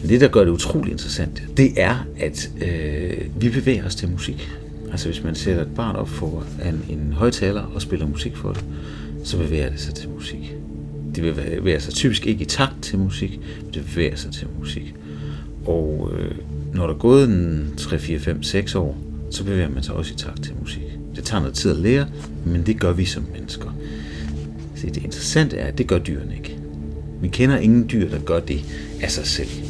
Men det, der gør det utrolig interessant, det er, at øh, vi bevæger os til musik. Altså hvis man sætter et barn op for en, en højtaler og spiller musik for det, så bevæger det sig til musik. Det bevæger sig typisk ikke i takt til musik, men det bevæger sig til musik. Og øh, når der er gået en 3, 4, 5, 6 år, så bevæger man sig også i takt til musik. Det tager noget tid at lære, men det gør vi som mennesker. Så det interessante er, at det gør dyrene ikke. Vi kender ingen dyr, der gør det af sig selv.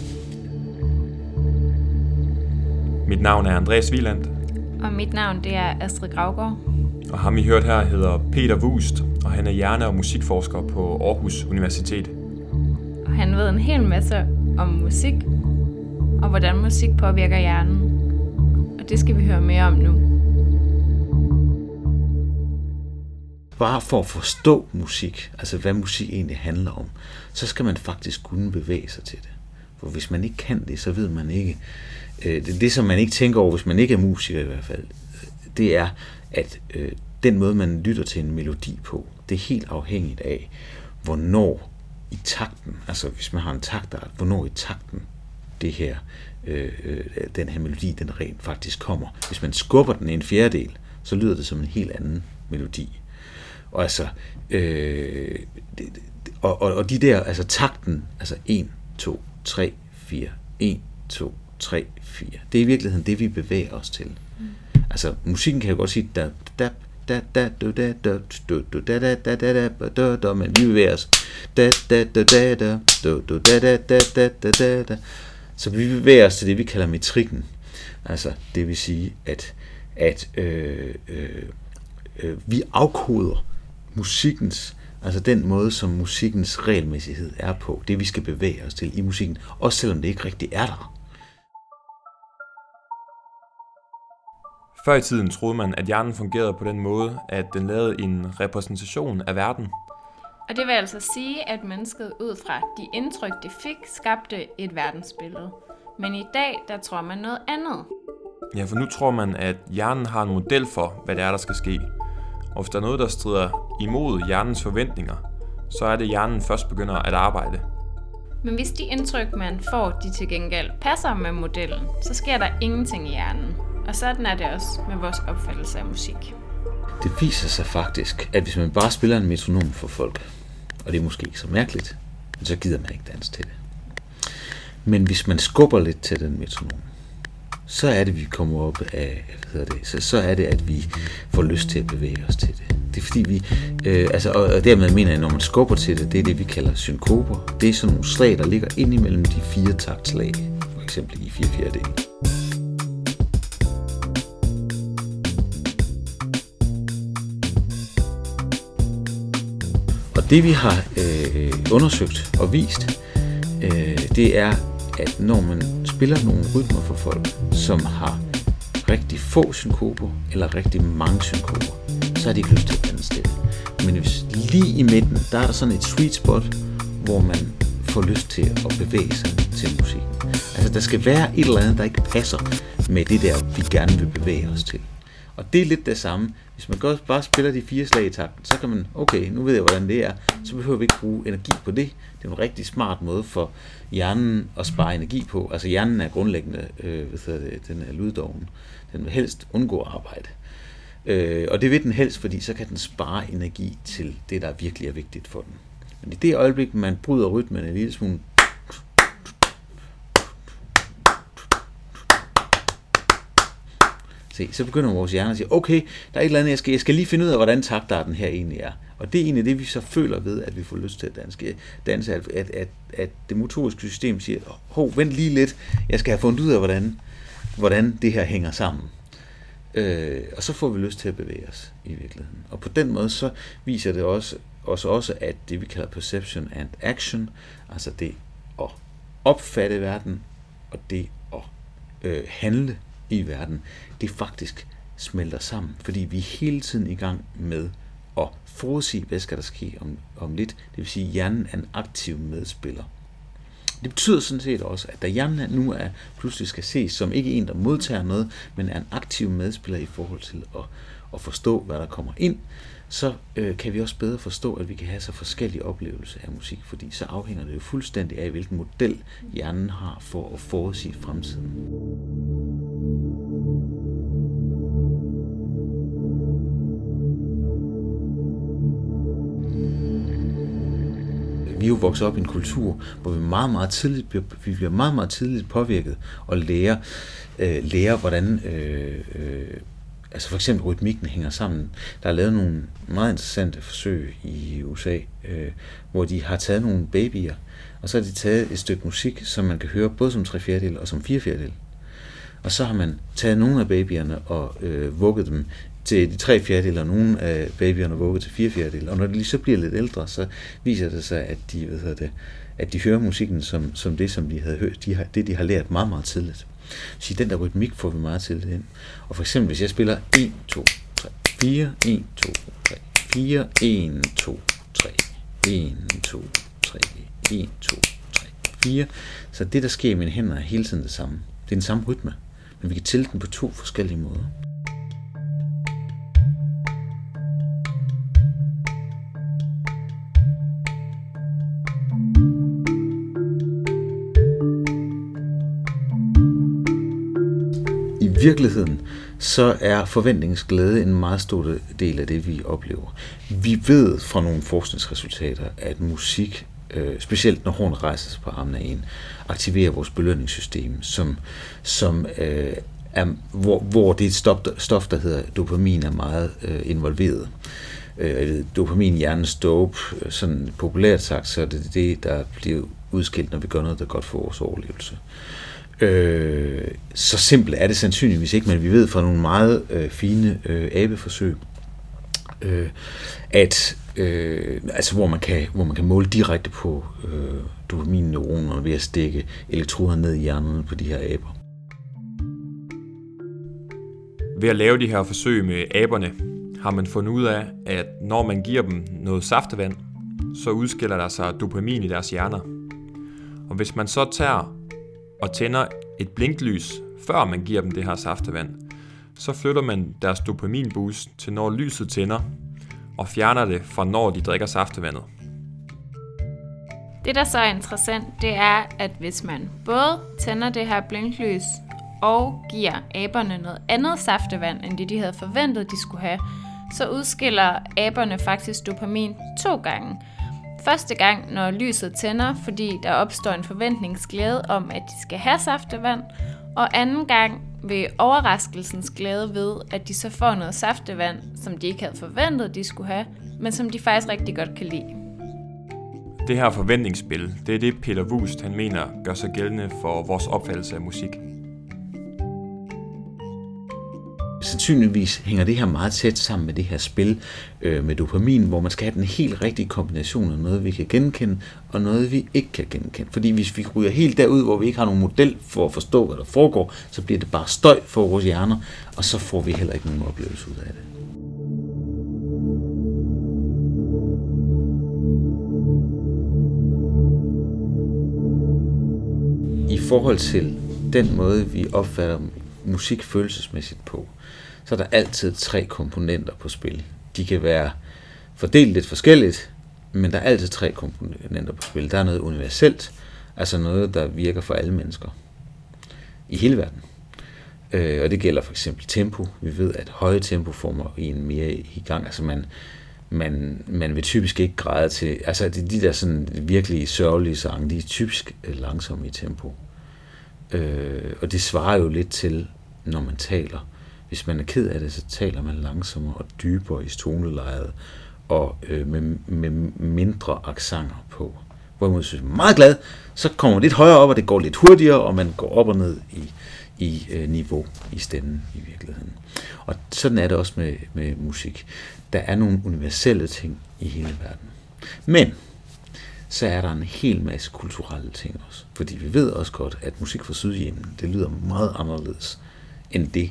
Mit navn er Andreas Wieland, Og mit navn det er Astrid Gravgaard. og ham I hørt her hedder Peter Wust, og han er hjerne- og musikforsker på Aarhus Universitet. Og han ved en hel masse om musik, og hvordan musik påvirker hjernen. Og det skal vi høre mere om nu. Bare for at forstå musik, altså hvad musik egentlig handler om, så skal man faktisk kunne bevæge sig til det. For hvis man ikke kan det, så ved man ikke. Øh, det, det, som man ikke tænker over, hvis man ikke er musiker i hvert fald, øh, det er, at øh, den måde, man lytter til en melodi på, det er helt afhængigt af, hvornår i takten, altså hvis man har en taktart, hvornår i takten det her, øh, øh, den her melodi, den rent faktisk kommer. Hvis man skubber den en fjerdedel, så lyder det som en helt anden melodi. Og altså, øh, det, det, og, og, og de der, altså takten, altså 1, 2, 3, 4, 1, 2, 3, 4, det er i virkeligheden det, vi bevæger os til. Mm. Altså, musikken kan jo godt sige, da, da, da, da, da, da, da, da, da, da, da, da, da, da, men vi bevæger os. Da, da, da, da, da, da, da, da, da, da, da, da, da. Så vi bevæger os til det, vi kalder metrikken. Altså, det vil sige, at, at øh, øh, øh, vi afkoder musikkens, altså den måde, som musikkens regelmæssighed er på, det vi skal bevæge os til i musikken, også selvom det ikke rigtig er der. Før i tiden troede man, at hjernen fungerede på den måde, at den lavede en repræsentation af verden. Og det vil altså sige, at mennesket ud fra de indtryk, det fik, skabte et verdensbillede. Men i dag, der tror man noget andet. Ja, for nu tror man, at hjernen har en model for, hvad det er, der skal ske. Og hvis der er noget, der strider imod hjernens forventninger, så er det, hjernen først begynder at arbejde. Men hvis de indtryk, man får, de til gengæld passer med modellen, så sker der ingenting i hjernen. Og sådan er det også med vores opfattelse af musik. Det viser sig faktisk, at hvis man bare spiller en metronom for folk, og det er måske ikke så mærkeligt, men så gider man ikke danse til det. Men hvis man skubber lidt til den metronom, så er det, vi kommer op af, hvad hedder det, så, så er det, at vi får lyst til at bevæge os til det. Det er fordi vi, øh, altså, og, og dermed mener jeg, når man skubber til det, det er det, vi kalder synkoper. Det er sådan nogle slag, der ligger ind imellem de fire taktslag, for eksempel i fire fjerdedele. Og det vi har øh, undersøgt og vist, øh, det er, at når man spiller nogle rytmer for folk, som har rigtig få synkoper eller rigtig mange synkoper, så har de ikke lyst til at blande det. Men hvis lige i midten, der er der sådan et sweet spot, hvor man får lyst til at bevæge sig til musik. Altså der skal være et eller andet, der ikke passer med det der, vi gerne vil bevæge os til. Og det er lidt det samme. Hvis man godt bare spiller de fire slag i takten, så kan man, okay, nu ved jeg, hvordan det er. Så behøver vi ikke bruge energi på det. Det er en rigtig smart måde for hjernen at spare energi på. Altså hjernen er grundlæggende, øh, hvad hedder det, den er lyddoven. Den vil helst undgå at arbejde. Øh, og det vil den helst, fordi så kan den spare energi til det, der virkelig er vigtigt for den. Men i det øjeblik, man bryder rytmen en lille smule, Se, så begynder vores hjerne at sige, okay, der er et eller andet, jeg skal, jeg skal lige finde ud af, hvordan taktarten her egentlig er. Og det er egentlig det, vi så føler ved, at vi får lyst til at danske, danse at, at, at, at det motoriske system siger, hov, vent lige lidt, jeg skal have fundet ud af, hvordan, hvordan det her hænger sammen. Øh, og så får vi lyst til at bevæge os i virkeligheden. Og på den måde så viser det også, også, også at det vi kalder perception and action, altså det at opfatte verden, og det at øh, handle i verden, det faktisk smelter sammen, fordi vi er hele tiden i gang med at forudsige, hvad skal der ske om, om lidt. Det vil sige, at hjernen er en aktiv medspiller. Det betyder sådan set også, at da hjernen nu er, pludselig skal ses som ikke en, der modtager noget, men er en aktiv medspiller i forhold til at, at forstå, hvad der kommer ind, så øh, kan vi også bedre forstå, at vi kan have så forskellige oplevelser af musik, fordi så afhænger det jo fuldstændig af, hvilken model hjernen har for at forudsige fremtiden. Vi er jo vokset op i en kultur, hvor vi meget, meget tidligt bliver, vi bliver meget, meget tidligt påvirket og lærer, øh, lærer hvordan øh, øh, altså for eksempel rytmikken hænger sammen. Der er lavet nogle meget interessante forsøg i USA, øh, hvor de har taget nogle babyer, og så har de taget et stykke musik, som man kan høre både som tre fjerdedel og som fire fjerdedel. Og så har man taget nogle af babyerne og øh, vugget dem til de tre fjerdedele, og nogle af babyerne vugget til fire fjerdedele. Og når de lige så bliver lidt ældre, så viser det sig, at de, hvad det, at de hører musikken som, som det, som de havde hørt, de har, det de har lært meget, meget tidligt. Så den der rytmik får vi meget til ind. Og for eksempel, hvis jeg spiller 1, 2, 3, 4, 1, 2, 3, 4, 1, 2, 3, 1, 2, 3, 1, 2, 3, 4. Så det, der sker i mine hænder, er hele tiden det samme. Det er den samme rytme, men vi kan tælle den på to forskellige måder. Virkeligheden, så er forventningsglæde en meget stor del af det, vi oplever. Vi ved fra nogle forskningsresultater, at musik, øh, specielt når horn rejser sig på armen af en, aktiverer vores belønningssystem, som, som øh, er, hvor, hvor det stof, stof, der hedder dopamin, er meget øh, involveret. Øh, dopamin, hjernens dope, øh, sådan populært sagt, så er det det, der bliver udskilt, når vi gør noget, der er godt for vores overlevelse. Øh, Øh, så simpelt er det sandsynligvis ikke, men vi ved fra nogle meget øh, fine øh, abeforsøg, øh, at øh, altså hvor man kan hvor man kan måle direkte på øh, dopaminneuroner ved at stikke elektroder ned i hjernen på de her aber. Ved at lave de her forsøg med aberne, har man fundet ud af, at når man giver dem noget saftevand, så udskiller der sig dopamin i deres hjerner. Og hvis man så tager og tænder et blinklys, før man giver dem det her saftevand, så flytter man deres dopaminboost til når lyset tænder, og fjerner det fra når de drikker saftevandet. Det, der så er interessant, det er, at hvis man både tænder det her blinklys og giver aberne noget andet saftevand, end det de havde forventet, de skulle have, så udskiller aberne faktisk dopamin to gange. Første gang, når lyset tænder, fordi der opstår en forventningsglæde om, at de skal have saftevand, og anden gang ved overraskelsens glæde ved, at de så får noget saftevand, som de ikke havde forventet, de skulle have, men som de faktisk rigtig godt kan lide. Det her forventningsspil, det er det Peter Wust han mener gør sig gældende for vores opfattelse af musik. Sandsynligvis hænger det her meget tæt sammen med det her spil øh, med dopamin, hvor man skal have den helt rigtige kombination af noget, vi kan genkende, og noget, vi ikke kan genkende. Fordi hvis vi ryger helt derud, hvor vi ikke har nogen model for at forstå, hvad der foregår, så bliver det bare støj for vores hjerner, og så får vi heller ikke nogen oplevelse ud af det. I forhold til den måde, vi opfatter musik følelsesmæssigt på, så er der altid tre komponenter på spil. De kan være fordelt lidt forskelligt, men der er altid tre komponenter på spil. Der er noget universelt, altså noget, der virker for alle mennesker i hele verden. Øh, og det gælder for eksempel tempo. Vi ved, at høje tempo får en mere i gang. Altså man, man, man vil typisk ikke græde til, altså de, de der sådan virkelig sørgelige sange, de er typisk langsomme i tempo. Øh, og det svarer jo lidt til, når man taler. Hvis man er ked af det, så taler man langsommere og dybere i tonelejet og øh, med, med mindre aksanger på. Hvorimod hvis man er meget glad, så kommer man lidt højere op, og det går lidt hurtigere, og man går op og ned i, i øh, niveau i stemmen i virkeligheden. Og sådan er det også med, med musik. Der er nogle universelle ting i hele verden. Men så er der en hel masse kulturelle ting også. Fordi vi ved også godt, at musik fra Sydhjemmen, det lyder meget anderledes end det,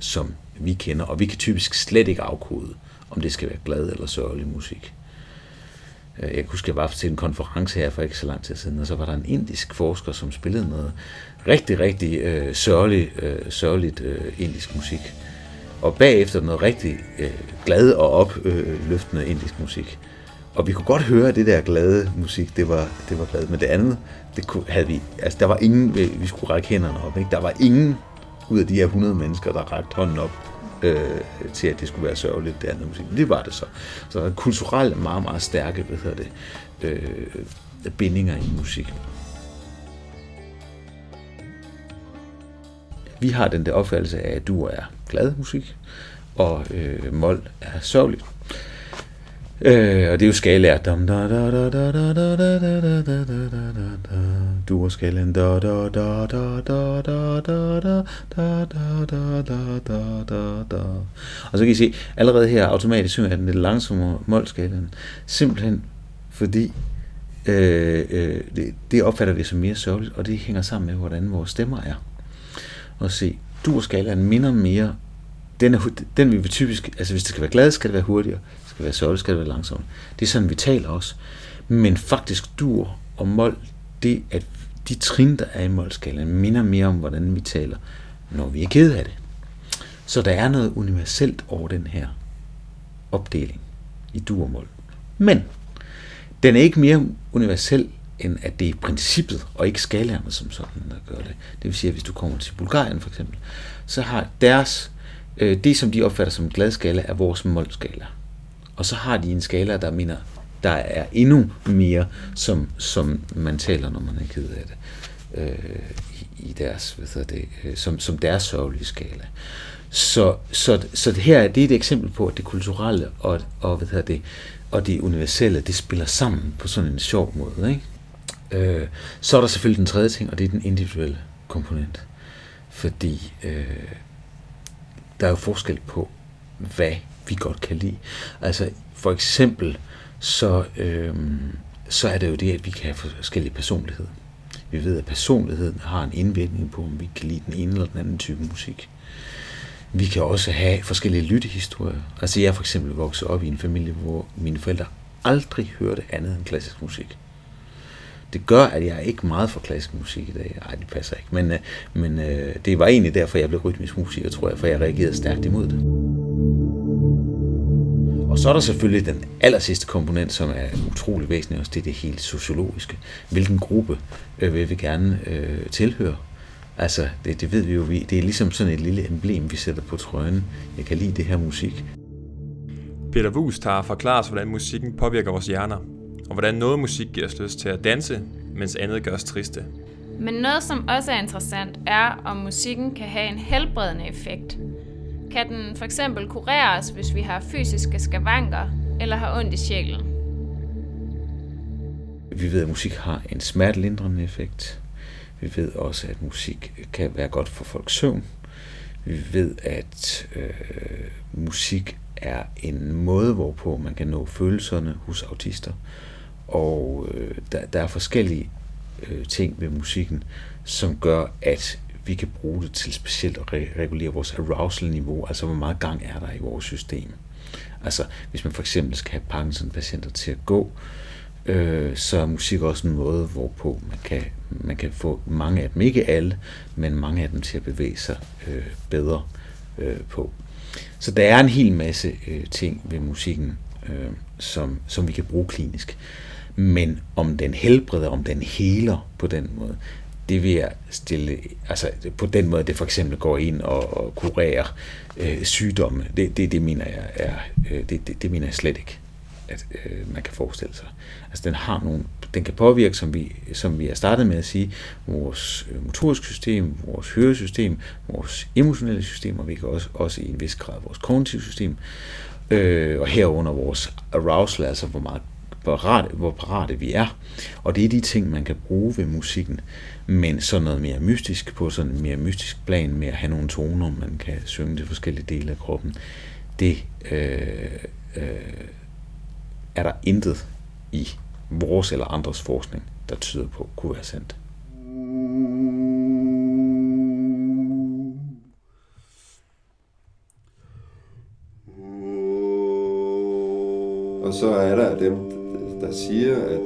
som vi kender, og vi kan typisk slet ikke afkode, om det skal være glad eller sørgelig musik. Øh, jeg kan huske, jeg var til en konference her for ikke så lang tid siden, og så var der en indisk forsker, som spillede noget rigtig, rigtig øh, sørgelig, øh, sørgeligt øh, indisk musik. og bagefter noget rigtig øh, glad og opløftende øh, indisk musik. Og vi kunne godt høre, at det der glade musik, det var, det var glad. Men det andet, det kunne, havde vi, altså der var ingen, vi skulle række hænderne op. Ikke? Der var ingen ud af de her 100 mennesker, der rakte hånden op øh, til, at det skulle være sørgeligt, det andet musik. Det var det så. Så der er kulturelt meget, meget stærke, hvad hedder det, øh, bindinger i musik. Vi har den der opfattelse af, at du er glad musik, og øh, mol er sørgeligt. Øh, og det er jo skalaer. Du er skalaen. Og så kan I se, allerede her automatisk synger jeg den lidt langsommere målskalaen. Simpelthen fordi øh, øh, det, det opfatter vi som mere sørgeligt, og det hænger sammen med, hvordan vores stemmer er. Og se, du og skalaen minder mere den, er, den vil vi typisk, altså hvis det skal være glad, skal det være hurtigere skal være sørgeligt, skal det være langsomt. Det er sådan, vi taler også. Men faktisk dur og mol, det at de trin, der er i målskalaen, minder mere om, hvordan vi taler, når vi er ked af det. Så der er noget universelt over den her opdeling i dur og mol. Men den er ikke mere universel, end at det er princippet, og ikke skalaerne som sådan, der gør det. Det vil sige, at hvis du kommer til Bulgarien for eksempel, så har deres, øh, det som de opfatter som glad skala, er vores målskala. Og så har de en skala, der mener, der er endnu mere, som, som man taler, når man er ked af det, øh, i, deres, hvad det, øh, som, som deres sørgelige skala. Så, så, så det her det er et eksempel på, at det kulturelle og, og, hvad det, og det universelle, det spiller sammen på sådan en sjov måde. Ikke? Øh, så er der selvfølgelig den tredje ting, og det er den individuelle komponent. Fordi øh, der er jo forskel på, hvad vi godt kan lide. Altså for eksempel, så, øhm, så er det jo det, at vi kan have forskellige personligheder. Vi ved, at personligheden har en indvirkning på, om vi kan lide den ene eller den anden type musik. Vi kan også have forskellige lyttehistorier. Altså jeg er for eksempel vokset op i en familie, hvor mine forældre aldrig hørte andet end klassisk musik. Det gør, at jeg er ikke meget for klassisk musik i dag. Nej, det passer ikke. Men, øh, men øh, det var egentlig derfor, jeg blev rytmisk musiker, tror jeg, for jeg reagerede stærkt imod det. Og så er der selvfølgelig den aller sidste komponent, som er utrolig væsentlig også, det er det helt sociologiske. Hvilken gruppe øh, vil vi gerne øh, tilhøre? Altså, det, det ved vi jo, vi, det er ligesom sådan et lille emblem, vi sætter på trøjen. Jeg kan lide det her musik. Peter Wus tager forklarer os, hvordan musikken påvirker vores hjerner, og hvordan noget musik giver os lyst til at danse, mens andet gør os triste. Men noget, som også er interessant, er, om musikken kan have en helbredende effekt. Kan den for eksempel kureres, hvis vi har fysiske skavanker eller har ondt i sjælen? Vi ved, at musik har en smertelindrende effekt. Vi ved også, at musik kan være godt for folks søvn. Vi ved, at øh, musik er en måde, hvorpå man kan nå følelserne hos autister. Og øh, der, der er forskellige øh, ting ved musikken, som gør, at vi kan bruge det til specielt at regulere vores arousal-niveau, altså hvor meget gang er der i vores system. Altså hvis man for eksempel skal have Parkinson-patienter til at gå, øh, så er musik også en måde, hvorpå man kan, man kan få mange af dem, ikke alle, men mange af dem til at bevæge sig øh, bedre øh, på. Så der er en hel masse øh, ting ved musikken, øh, som, som vi kan bruge klinisk. Men om den helbreder, om den heler på den måde, det vil jeg stille, altså på den måde, det for eksempel går ind og, og kurerer øh, sygdomme, det, det, det mener jeg er, øh, det, det, det mener jeg slet ikke, at øh, man kan forestille sig. Altså den har nogle, den kan påvirke, som vi, som vi har startet med at sige, vores øh, motoriske system, vores høresystem, vores emotionelle system, og vi kan også, også i en vis grad vores kognitive system, øh, og herunder vores arousal, altså hvor meget parate, hvor parate vi er. Og det er de ting, man kan bruge ved musikken. Men så noget mere mystisk, på sådan en mere mystisk plan, med at have nogle toner, man kan synge til forskellige dele af kroppen, det øh, øh, er der intet i vores eller andres forskning, der tyder på kunne være sandt. Og så er der dem, der siger, at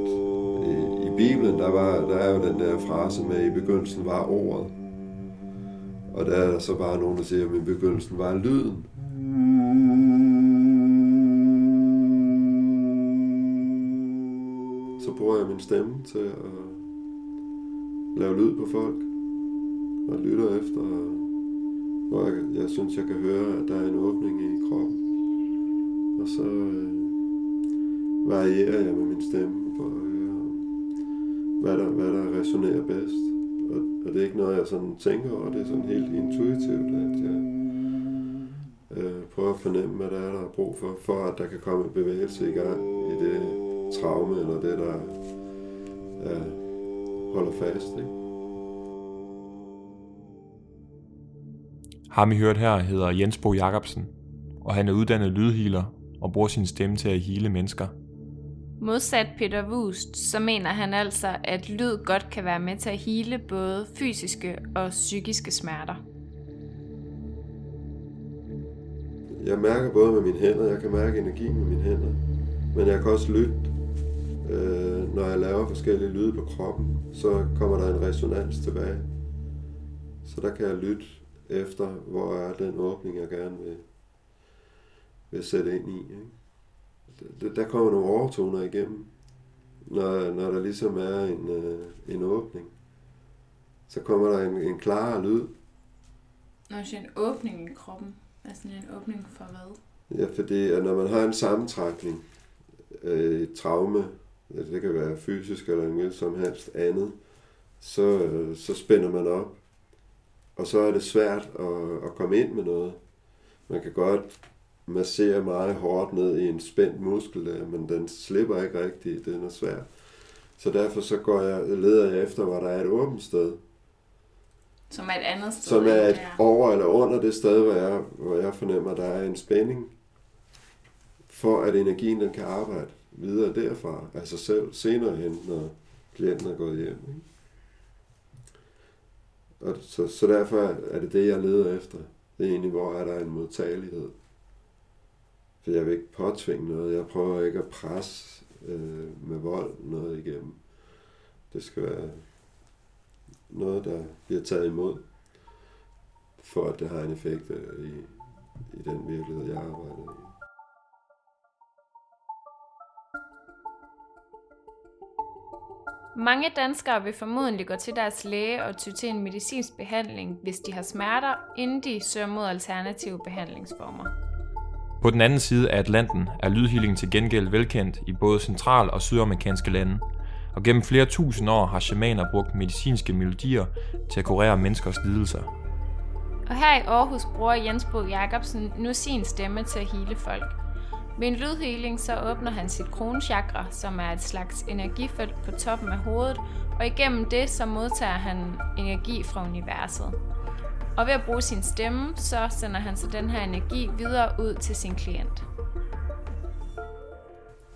øh, i Bibelen, der, var, der er jo den der frase med, at i begyndelsen var ordet. Og der er der så bare nogen, der siger, at i begyndelsen var lyden. Så bruger jeg min stemme til at lave lyd på folk. Og lytter efter, hvor jeg, jeg synes, jeg kan høre, at der er en åbning i kroppen. Og så øh, varierer jeg med min stemme for at høre, hvad der, hvad der resonerer bedst. Og, og det er ikke noget, jeg sådan tænker over, det er sådan helt intuitivt, at jeg øh, prøver at fornemme, hvad der er, der er brug for, for at der kan komme bevægelse i gang i det traume, eller det, der øh, holder fast. Ikke? Ham I hørt her hedder Jens Bo Jacobsen, og han er uddannet lydhealer og bruger sin stemme til at hele mennesker. Modsat Peter Wust, så mener han altså, at lyd godt kan være med til at hele både fysiske og psykiske smerter. Jeg mærker både med mine hænder, jeg kan mærke energi med mine hænder, men jeg kan også lytte. Øh, når jeg laver forskellige lyde på kroppen, så kommer der en resonans tilbage. Så der kan jeg lytte efter, hvor er den åbning, jeg gerne vil, vil sætte ind i. Ikke? Der kommer nogle overtoner igennem, når, når der ligesom er en, øh, en åbning. Så kommer der en, en klarere lyd. Når du siger en åbning i kroppen, altså en åbning for hvad? Ja, fordi at når man har en sammentrækning, øh, et traume, altså det kan være fysisk eller en som helst andet, så, øh, så spænder man op. Og så er det svært at, at komme ind med noget. Man kan godt massere meget hårdt ned i en spændt muskel, der, men den slipper ikke rigtigt, den er svær. Så derfor så går jeg, leder jeg efter, hvor der er et åbent sted. Som er et andet sted. Som er et der. over eller under det sted, hvor jeg, hvor jeg fornemmer, at der er en spænding. For at energien den kan arbejde videre derfra, sig selv, senere hen, når klienten er gået hjem. Ikke? Og så, så derfor er det det, jeg leder efter. Det er egentlig, hvor er der en modtagelighed. For jeg vil ikke påtvinge noget. Jeg prøver ikke at presse øh, med vold noget igennem. Det skal være noget, der bliver taget imod, for at det har en effekt øh, i, i den virkelighed, jeg arbejder i. Mange danskere vil formodentlig gå til deres læge og ty til en medicinsk behandling, hvis de har smerter, inden de søger mod alternative behandlingsformer. På den anden side af Atlanten er lydhealing til gengæld velkendt i både central- og sydamerikanske lande. Og gennem flere tusind år har shamaner brugt medicinske melodier til at kurere menneskers lidelser. Og her i Aarhus bruger Jens Bo Jacobsen nu sin stemme til at hele folk. Ved en lydhealing så åbner han sit kronchakra, som er et slags energifelt på toppen af hovedet, og igennem det så modtager han energi fra universet. Og ved at bruge sin stemme, så sender han så den her energi videre ud til sin klient.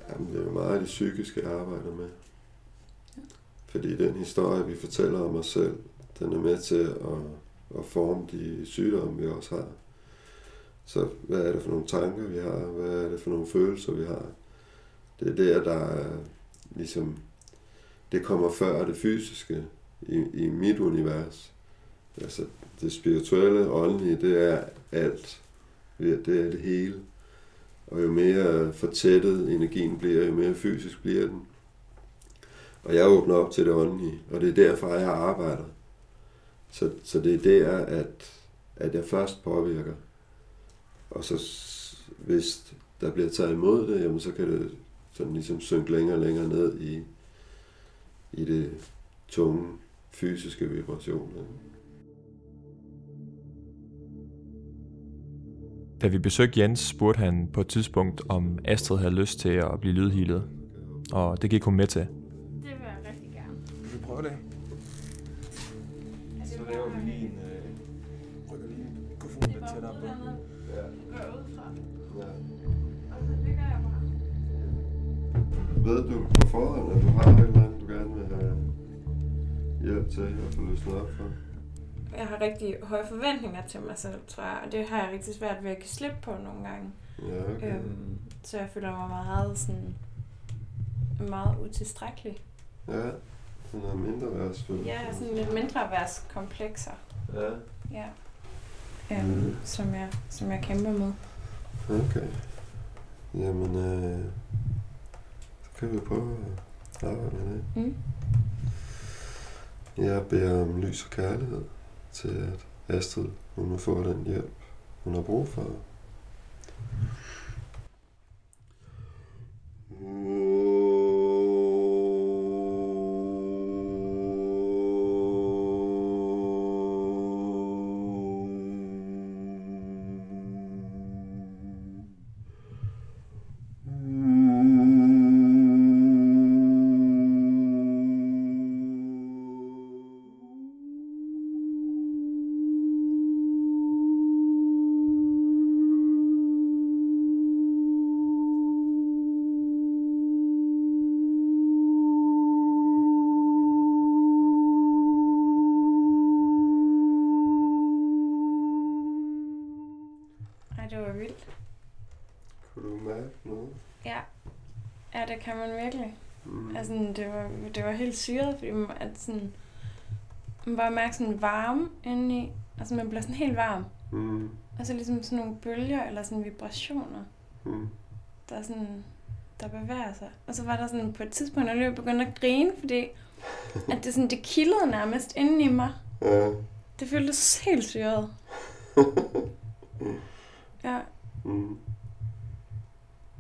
Jamen, det er jo meget det psykiske, jeg arbejder med. Fordi den historie, vi fortæller om os selv, den er med til at, at forme de sygdomme, vi også har. Så hvad er det for nogle tanker, vi har? Hvad er det for nogle følelser, vi har? Det er der, der er ligesom... Det kommer før det fysiske i, i mit univers. Altså, det spirituelle, åndelige, det er alt. Det er det hele. Og jo mere fortættet energien bliver, jo mere fysisk bliver den. Og jeg åbner op til det åndelige, og det er derfor, jeg arbejder. Så, så det er der, at, at jeg først påvirker. Og så hvis der bliver taget imod det, jamen så kan det sådan ligesom synke længere og længere ned i, i det tunge fysiske vibrationer. Da vi besøgte Jens, spurgte han på et tidspunkt, om Astrid havde lyst til at blive lydhealet. Og det gik hun med til. Det vil jeg rigtig gerne. Vil vi prøve det? Så laver vi lige en... Øh, rykker lige mikrofonen lidt tættere på. Ja. Går ud fra. ja. Og så ligger jeg bare. Ved du på forhånd, at du har et eller andet, du gerne vil have hjælp til at få løsnet op for? Jeg har rigtig høje forventninger til mig selv, tror jeg. Og det har jeg rigtig svært ved at give slip på nogle gange. Ja, okay. Øhm, så jeg føler mig meget sådan meget utilstrækkelig. Ja, sådan noget mindre værdsfølelse. Ja, sådan lidt mindre værts komplekser. Ja. Ja. øh, mm. som, jeg, som jeg kæmper med. Okay. Jamen, øh, så kan vi prøve at arbejde med det. Mm. Jeg beder om lys og kærlighed til, at Astrid hun må få den hjælp, hun har brug for. Mm. Det kan man virkelig. Mm. Altså, det var, det var helt syret, fordi man, at sådan, man bare mærker sådan varme indeni. Altså, man bliver sådan helt varm. Mm. Og så ligesom sådan nogle bølger, eller sådan vibrationer, Mm. der er sådan, der bevæger sig. Og så var der sådan på et tidspunkt, at jeg begyndte at grine, fordi at det, sådan, det kildede nærmest inden i mig. Ja. Det føltes helt syret. Ja, Mm.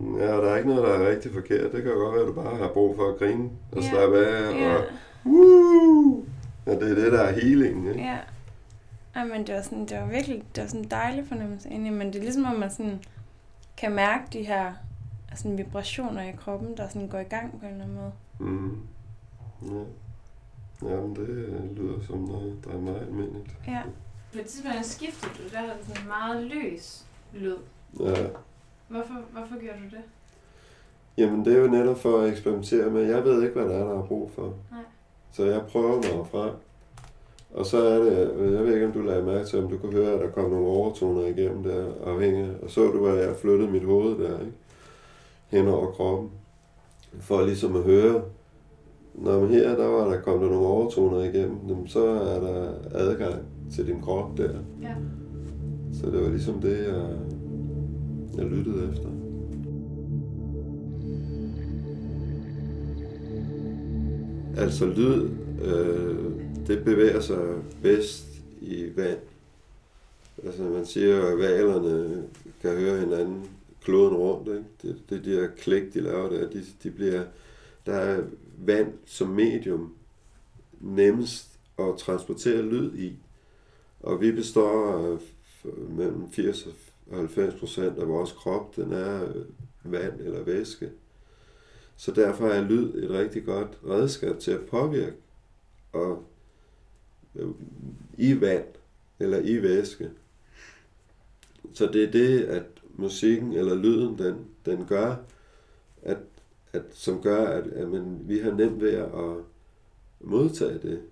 Ja, og der er ikke noget, der er rigtig forkert. Det kan jo godt være, at du bare har brug for at grine og Ja. slappe af. Og, Woo! ja, det er det, der er healing. Ikke? ja. Ej, men det var, sådan, det var virkelig det var sådan en dejlig fornemmelse indeni, men det er ligesom, om man sådan kan mærke de her altså, vibrationer i kroppen, der sådan går i gang på en eller anden måde. Mm. Ja. Jamen, det øh, lyder som noget, der er meget almindeligt. Ja. På et tidspunkt skiftede du, der havde sådan en meget løs lyd. Ja. Hvorfor, hvorfor gjorde du det? Jamen, det er jo netop for at eksperimentere med. Jeg ved ikke, hvad der er, der er brug for. Nej. Så jeg prøver mig frem. Og så er det, jeg ved ikke, om du lagde mærke til, om du kunne høre, at der kom nogle overtoner igennem der, afhængig. Og så du, at jeg flyttede mit hoved der, ikke? Hen over kroppen. For ligesom at høre, når man her, der var der kommet nogle overtoner igennem, så er der adgang til din krop der. Ja. Så det var ligesom det, jeg, jeg lyttede efter. Altså lyd, øh, det bevæger sig bedst i vand. Altså man siger at valerne kan høre hinanden kloden rundt. Ikke? Det, det de her klik, de laver der, de, de bliver, der er vand som medium nemmest at transportere lyd i. Og vi består af mellem 80 og 90 procent af vores krop, den er øh, vand eller væske. Så derfor er lyd et rigtig godt redskab til at påvirke og øh, i vand eller i væske. Så det er det, at musikken eller lyden, den, den gør, at, at, som gør, at, at man, vi har nemt ved at modtage det.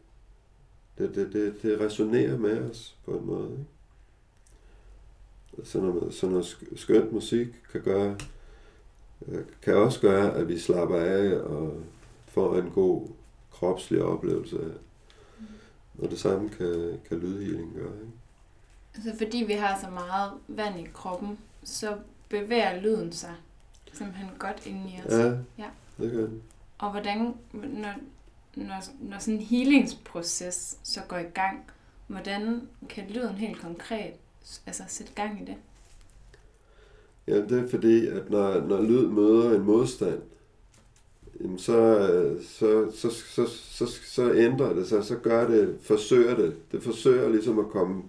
Det, det, det, det resonerer med os på en måde. Ikke? Så noget, så noget sk- skønt musik kan gøre, øh, kan også gøre, at vi slapper af og får en god kropslig oplevelse af. Og det samme kan, kan lydhealing gøre. Ikke? Altså fordi vi har så meget vand i kroppen, så bevæger lyden sig simpelthen godt ind i os. Ja, Ja. det gør den. Og hvordan, når, når, når sådan en healingsproces så går i gang, hvordan kan lyden helt konkret altså sætte gang i det? Ja, det er fordi, at når, når lyd møder en modstand, jamen så, øh, så, så, så, så, så ændrer det sig, så gør det, forsøger det. Det forsøger ligesom at komme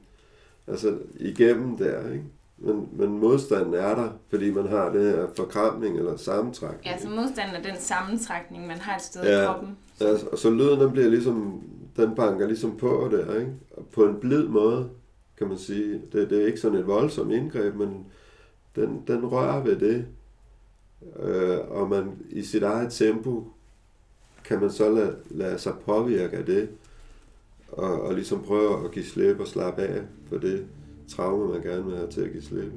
altså, igennem der, ikke? Men, men modstanden er der, fordi man har det her forkramning eller sammentrækning. Ja, så modstanden er den sammentrækning, man har et sted Ja. i kroppen. Ja, og så lyden den bliver ligesom, den banker ligesom på der, ikke? Og på en blid måde, kan man sige. Det, det er ikke sådan et voldsomt indgreb, men den, den rører ved det. Øh, og man i sit eget tempo, kan man så lade, lade sig påvirke af det, og, og ligesom prøve at give slip og slappe af for det traume, man gerne vil have til at give slip.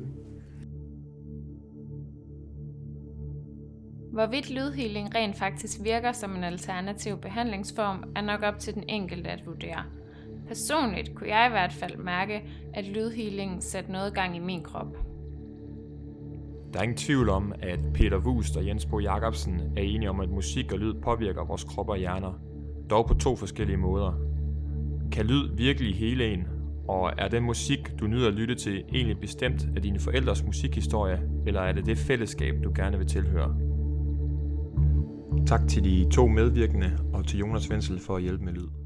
Hvorvidt lydhealing rent faktisk virker som en alternativ behandlingsform, er nok op til den enkelte at vurdere. Personligt kunne jeg i hvert fald mærke, at lydhealingen satte noget gang i min krop. Der er ingen tvivl om, at Peter Wust og Jens Bo Jacobsen er enige om, at musik og lyd påvirker vores krop og hjerner, dog på to forskellige måder. Kan lyd virkelig hele en, og er den musik, du nyder at lytte til, egentlig bestemt af dine forældres musikhistorie, eller er det det fællesskab, du gerne vil tilhøre? Tak til de to medvirkende og til Jonas Vensel for at hjælpe med lyd.